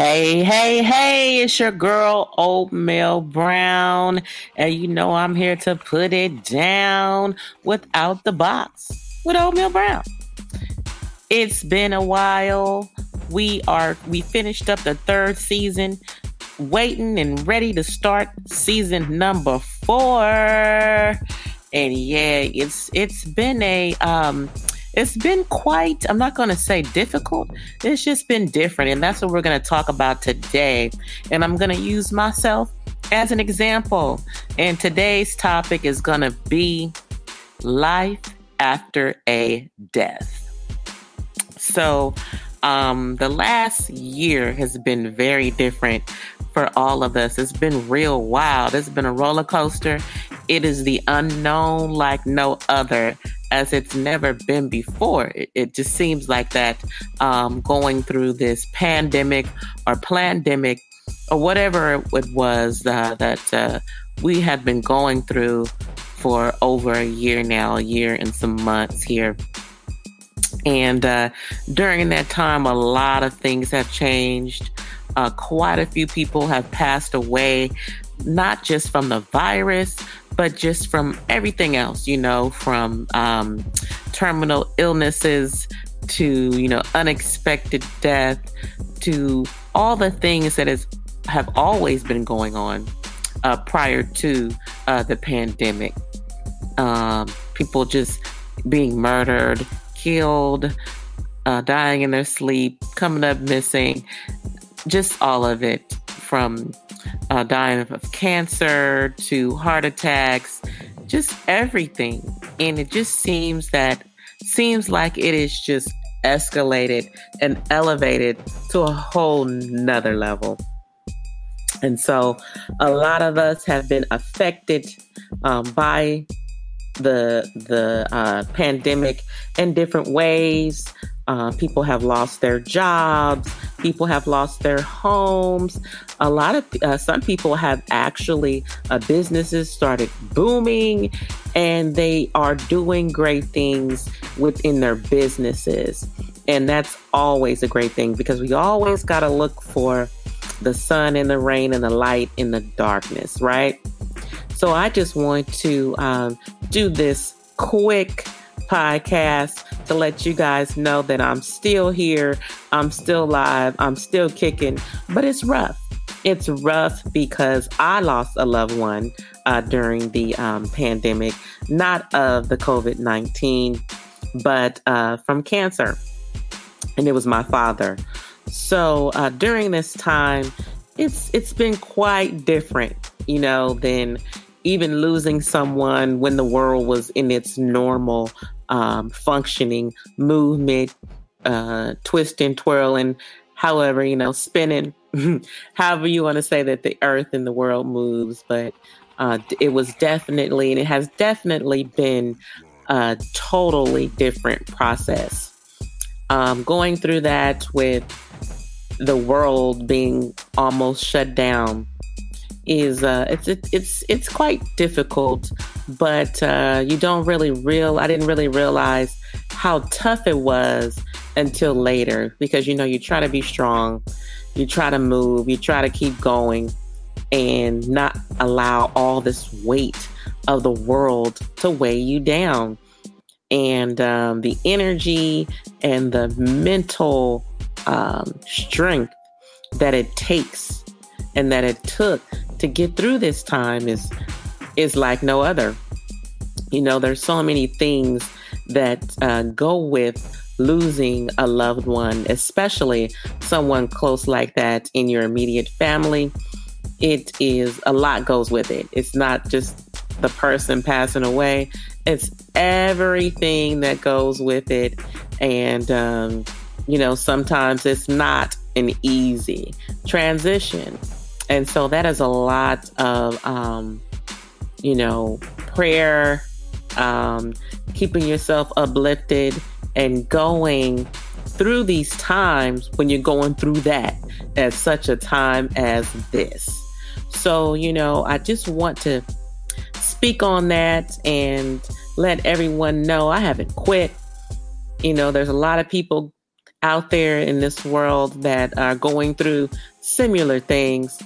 Hey, hey, hey, it's your girl, Oatmeal Brown. And you know I'm here to put it down without the box with Oatmeal Brown. It's been a while. We are we finished up the third season, waiting and ready to start season number four. And yeah, it's it's been a um it's been quite, I'm not going to say difficult, it's just been different. And that's what we're going to talk about today. And I'm going to use myself as an example. And today's topic is going to be life after a death. So, um, the last year has been very different for all of us. It's been real wild. It's been a roller coaster. It is the unknown like no other as it's never been before. It, it just seems like that um, going through this pandemic or pandemic or whatever it was uh, that uh, we had been going through for over a year now, a year and some months here. And uh, during that time, a lot of things have changed. Uh, quite a few people have passed away, not just from the virus, but just from everything else, you know, from um, terminal illnesses to, you know, unexpected death to all the things that has, have always been going on uh, prior to uh, the pandemic. Um, people just being murdered, killed, uh, dying in their sleep, coming up missing, just all of it from uh, dying of cancer to heart attacks, just everything. And it just seems that, seems like it is just escalated and elevated to a whole nother level. And so a lot of us have been affected um, by the the uh, pandemic in different ways. Uh, people have lost their jobs. People have lost their homes. A lot of uh, some people have actually uh, businesses started booming, and they are doing great things within their businesses. And that's always a great thing because we always got to look for the sun and the rain and the light in the darkness, right? So I just want to um, do this quick podcast to let you guys know that I'm still here, I'm still live, I'm still kicking, but it's rough. It's rough because I lost a loved one uh, during the um, pandemic, not of the COVID 19, but uh, from cancer. And it was my father. So uh, during this time, it's it's been quite different, you know, than even losing someone when the world was in its normal um, functioning movement, uh, twisting, twirling, however, you know, spinning, however you want to say that the earth and the world moves. But uh, it was definitely, and it has definitely been a totally different process. Um, going through that with the world being almost shut down is uh, it's it's it's quite difficult, but uh, you don't really real. I didn't really realize how tough it was until later because you know you try to be strong, you try to move, you try to keep going, and not allow all this weight of the world to weigh you down, and um, the energy and the mental um, strength that it takes and that it took to get through this time is is like no other. You know, there's so many things that uh, go with losing a loved one, especially someone close like that in your immediate family. It is a lot goes with it. It's not just the person passing away, it's everything that goes with it. And, um, you know, sometimes it's not an easy transition. And so that is a lot of, um, you know, prayer, um, keeping yourself uplifted and going through these times when you're going through that at such a time as this. So, you know, I just want to speak on that and let everyone know I haven't quit. You know, there's a lot of people out there in this world that are going through similar things.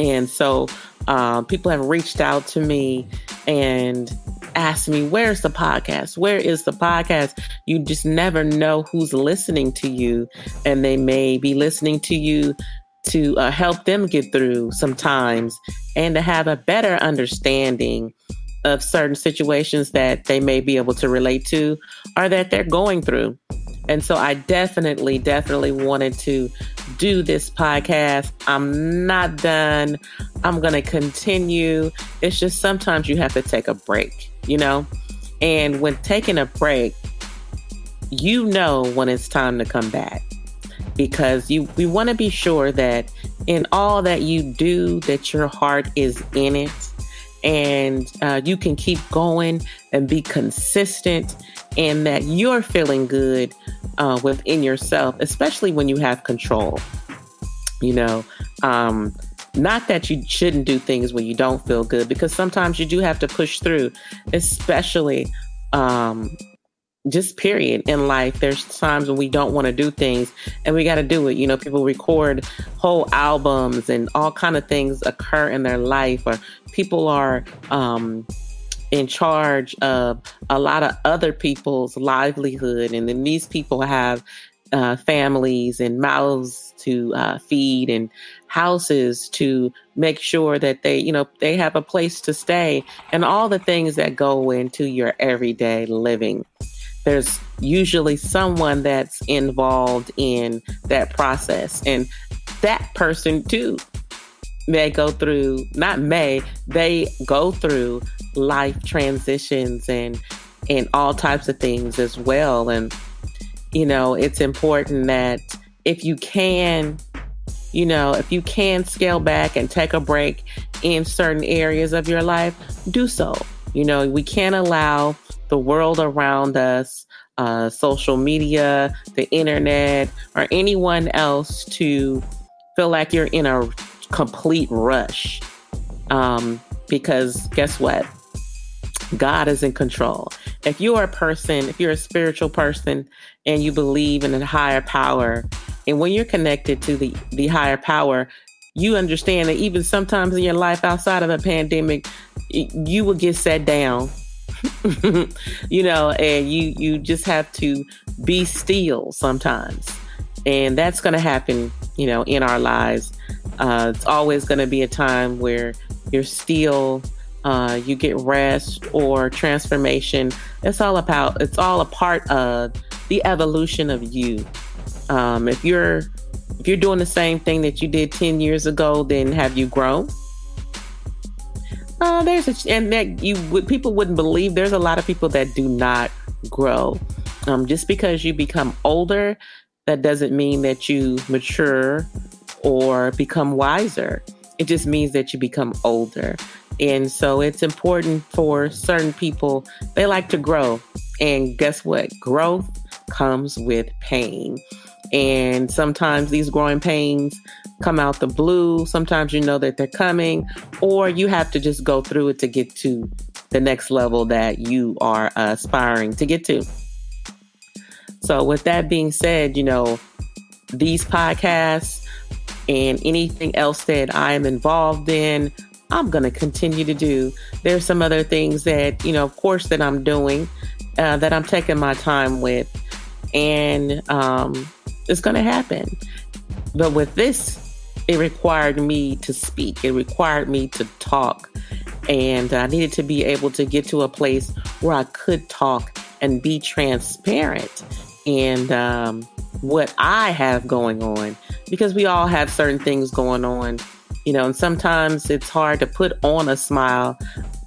And so uh, people have reached out to me and asked me, Where's the podcast? Where is the podcast? You just never know who's listening to you, and they may be listening to you to uh, help them get through sometimes and to have a better understanding of certain situations that they may be able to relate to or that they're going through. And so I definitely, definitely wanted to do this podcast. I'm not done. I'm going to continue. It's just sometimes you have to take a break, you know? And when taking a break, you know when it's time to come back because you we want to be sure that in all that you do that your heart is in it and uh, you can keep going and be consistent and that you're feeling good uh, within yourself, especially when you have control. You know, um, not that you shouldn't do things when you don't feel good, because sometimes you do have to push through, especially um, just period in life there's times when we don't want to do things and we got to do it you know people record whole albums and all kind of things occur in their life or people are um in charge of a lot of other people's livelihood and then these people have uh, families and mouths to uh, feed and houses to make sure that they you know they have a place to stay and all the things that go into your everyday living there's usually someone that's involved in that process. And that person too may go through, not may, they go through life transitions and and all types of things as well. And you know, it's important that if you can, you know, if you can scale back and take a break in certain areas of your life, do so. You know, we can't allow the world around us, uh, social media, the internet, or anyone else to feel like you're in a complete rush. Um, because guess what? God is in control. If you're a person, if you're a spiritual person and you believe in a higher power, and when you're connected to the, the higher power, you understand that even sometimes in your life outside of a pandemic, you will get set down you know, and you you just have to be still sometimes, and that's going to happen, you know, in our lives. Uh, it's always going to be a time where you're still. Uh, you get rest or transformation. It's all about. It's all a part of the evolution of you. Um, if you're if you're doing the same thing that you did 10 years ago, then have you grown? Uh, there's a and that you would people wouldn't believe. There's a lot of people that do not grow. Um, just because you become older, that doesn't mean that you mature or become wiser. It just means that you become older. And so it's important for certain people, they like to grow. And guess what? Growth comes with pain. And sometimes these growing pains come out the blue. Sometimes you know that they're coming, or you have to just go through it to get to the next level that you are aspiring to get to. So, with that being said, you know, these podcasts and anything else that I am involved in, I'm going to continue to do. There's some other things that, you know, of course, that I'm doing uh, that I'm taking my time with. And um, it's going to happen. But with this, it required me to speak, it required me to talk. And I needed to be able to get to a place where I could talk and be transparent and um, what I have going on because we all have certain things going on, you know, and sometimes it's hard to put on a smile.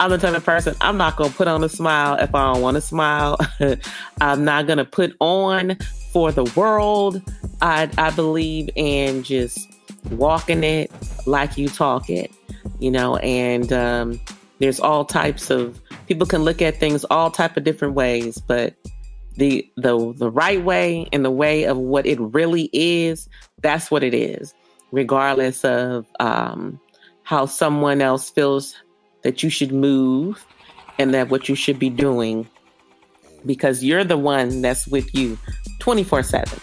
I'm the type of person, I'm not going to put on a smile if I don't want to smile. I'm not going to put on for the world. I, I believe in just walking it like you talk it, you know, and um, there's all types of people can look at things all type of different ways, but the the the right way and the way of what it really is, that's what it is, regardless of um, how someone else feels that you should move and that what you should be doing because you're the one that's with you 24 7.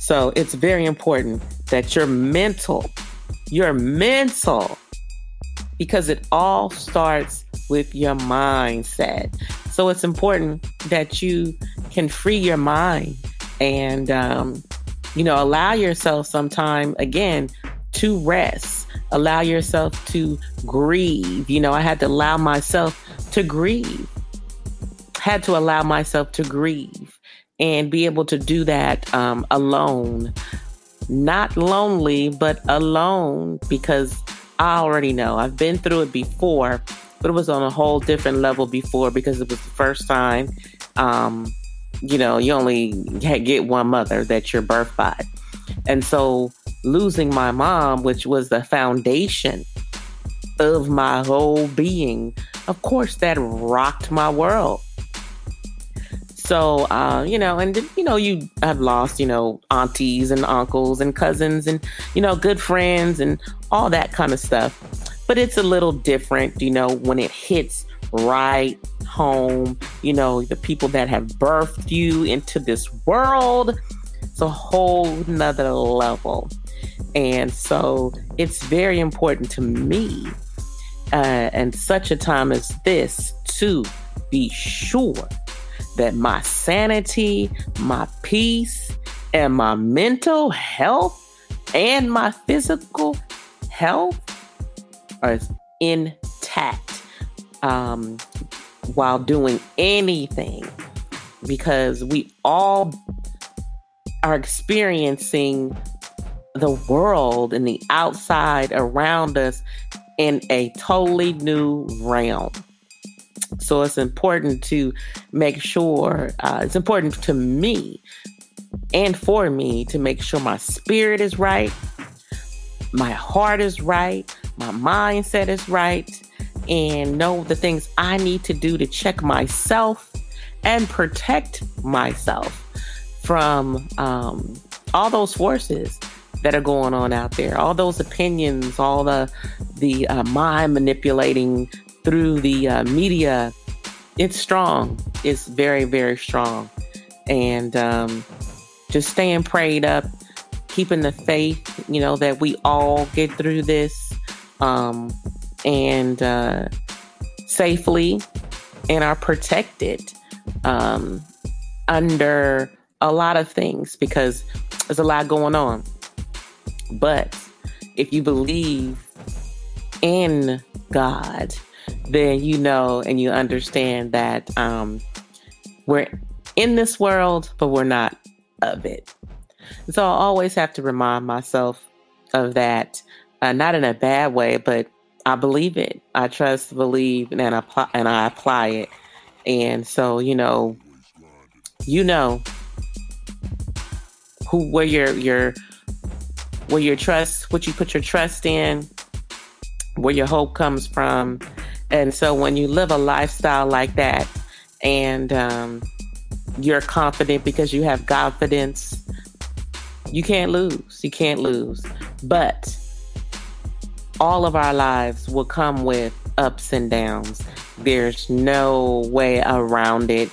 So it's very important that your mental, your mental, because it all starts with your mindset. So it's important that you can free your mind and, um, you know, allow yourself some time again to rest, allow yourself to grieve. You know, I had to allow myself to grieve, had to allow myself to grieve and be able to do that um, alone. Not lonely, but alone because I already know. I've been through it before, but it was on a whole different level before because it was the first time. Um, you know, you only get one mother that you're birthed by. And so losing my mom, which was the foundation of my whole being, of course, that rocked my world. So, uh, you know, and, you know, you have lost, you know, aunties and uncles and cousins and, you know, good friends and all that kind of stuff. But it's a little different, you know, when it hits right home, you know, the people that have birthed you into this world. It's a whole nother level. And so it's very important to me uh, and such a time as this to be sure that my sanity, my peace, and my mental health and my physical health are intact um, while doing anything because we all are experiencing the world and the outside around us in a totally new realm. So it's important to make sure, uh, it's important to me and for me to make sure my spirit is right, my heart is right, my mindset is right, and know the things I need to do to check myself and protect myself from um, all those forces that are going on out there all those opinions all the the uh, mind manipulating through the uh, media, it's strong. It's very, very strong. And um, just staying prayed up, keeping the faith, you know, that we all get through this um, and uh, safely and are protected um, under a lot of things because there's a lot going on. But if you believe in God, then you know and you understand that um, we're in this world, but we're not of it. So I always have to remind myself of that, uh, not in a bad way, but I believe it. I trust, believe, and apply, and I apply it. And so, you know, you know who where your your where your trust, what you put your trust in, where your hope comes from, and so when you live a lifestyle like that and um, you're confident because you have confidence, you can't lose. You can't lose. But all of our lives will come with ups and downs. There's no way around it.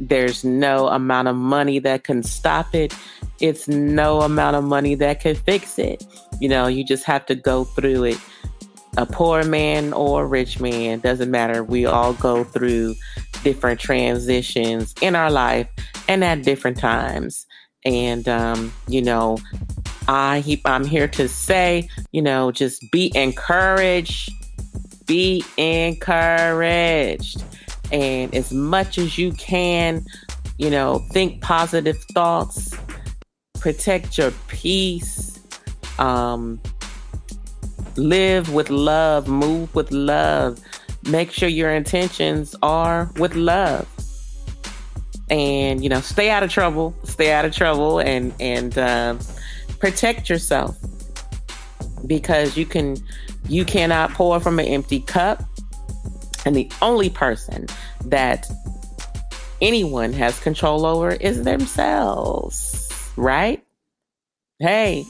There's no amount of money that can stop it. It's no amount of money that can fix it. You know, you just have to go through it a poor man or a rich man, doesn't matter. We all go through different transitions in our life and at different times. And, um, you know, I he, I'm here to say, you know, just be encouraged, be encouraged. And as much as you can, you know, think positive thoughts, protect your peace, um, live with love, move with love. Make sure your intentions are with love. And you know, stay out of trouble. Stay out of trouble, and and uh, protect yourself because you can you cannot pour from an empty cup. And the only person that anyone has control over is themselves, right? Hey,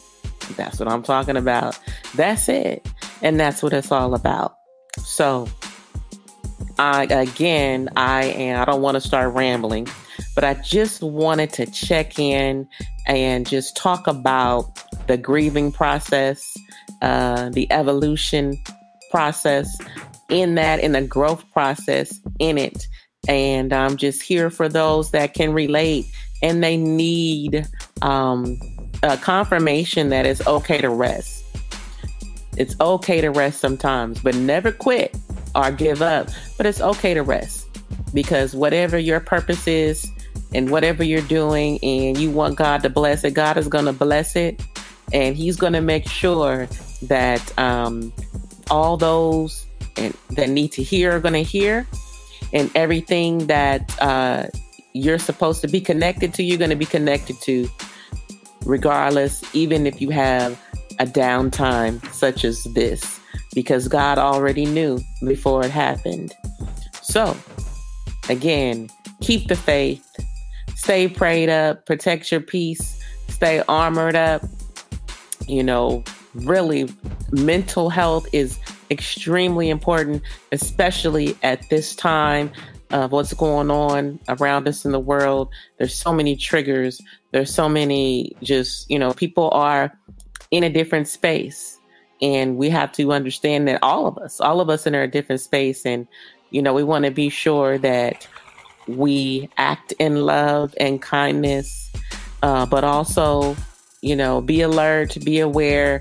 that's what I'm talking about. That's it. And that's what it's all about. So, I again, I am I don't want to start rambling. but I just wanted to check in and just talk about the grieving process, uh, the evolution process in that, in the growth process in it. And I'm just here for those that can relate and they need um, a confirmation that it's okay to rest. It's okay to rest sometimes, but never quit or give up. But it's okay to rest because whatever your purpose is and whatever you're doing and you want God to bless it, God is going to bless it. And He's going to make sure that um, all those that need to hear are going to hear. And everything that uh, you're supposed to be connected to, you're going to be connected to, regardless, even if you have a downtime such as this, because God already knew before it happened. So, again, keep the faith, stay prayed up, protect your peace, stay armored up. You know, really, mental health is extremely important, especially at this time of what's going on around us in the world. There's so many triggers. There's so many just, you know, people are in a different space. And we have to understand that all of us, all of us in our different space. And, you know, we want to be sure that we act in love and kindness, uh, but also, you know, be alert, be aware,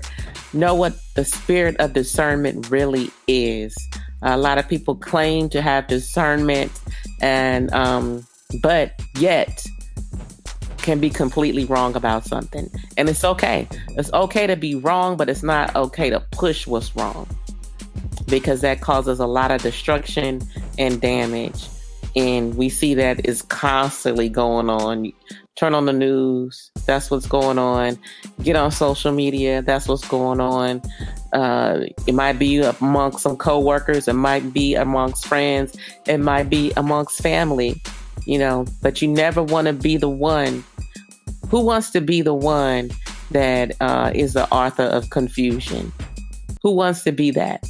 know what the spirit of discernment really is. A lot of people claim to have discernment, and um, but yet can be completely wrong about something. And it's okay. It's okay to be wrong, but it's not okay to push what's wrong because that causes a lot of destruction and damage. And we see that is constantly going on. Turn on the news, that's what's going on. Get on social media, that's what's going on. Uh, it might be amongst some coworkers, it might be amongst friends, it might be amongst family, you know, but you never want to be the one. Who wants to be the one that uh, is the author of confusion? Who wants to be that?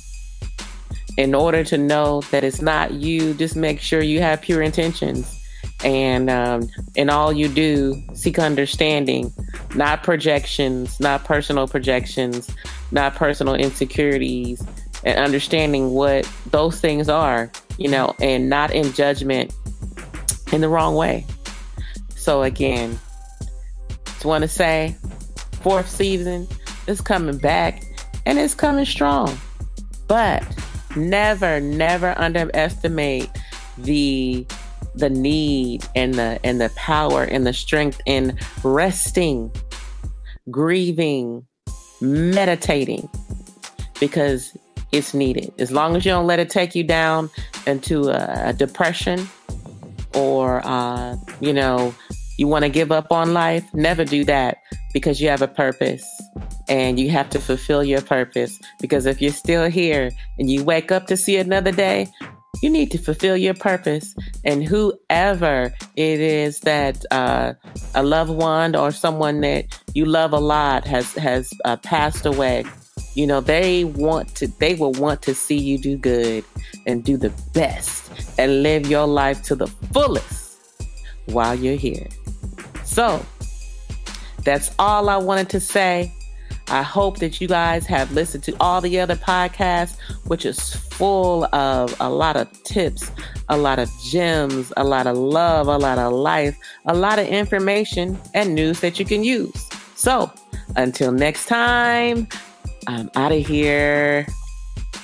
In order to know that it's not you, just make sure you have pure intentions and um, in all you do seek understanding not projections not personal projections not personal insecurities and understanding what those things are you know and not in judgment in the wrong way so again want to say fourth season is coming back and it's coming strong but never never underestimate the the need and the and the power and the strength in resting, grieving, meditating because it's needed. As long as you don't let it take you down into a, a depression or uh, you know you want to give up on life, never do that because you have a purpose and you have to fulfill your purpose. Because if you're still here and you wake up to see another day, you need to fulfill your purpose. And whoever it is that uh, a loved one or someone that you love a lot has has uh, passed away, you know they want to they will want to see you do good and do the best and live your life to the fullest while you're here. So that's all I wanted to say. I hope that you guys have listened to all the other podcasts, which is full of a lot of tips, a lot of gems, a lot of love, a lot of life, a lot of information and news that you can use. So until next time, I'm out of here.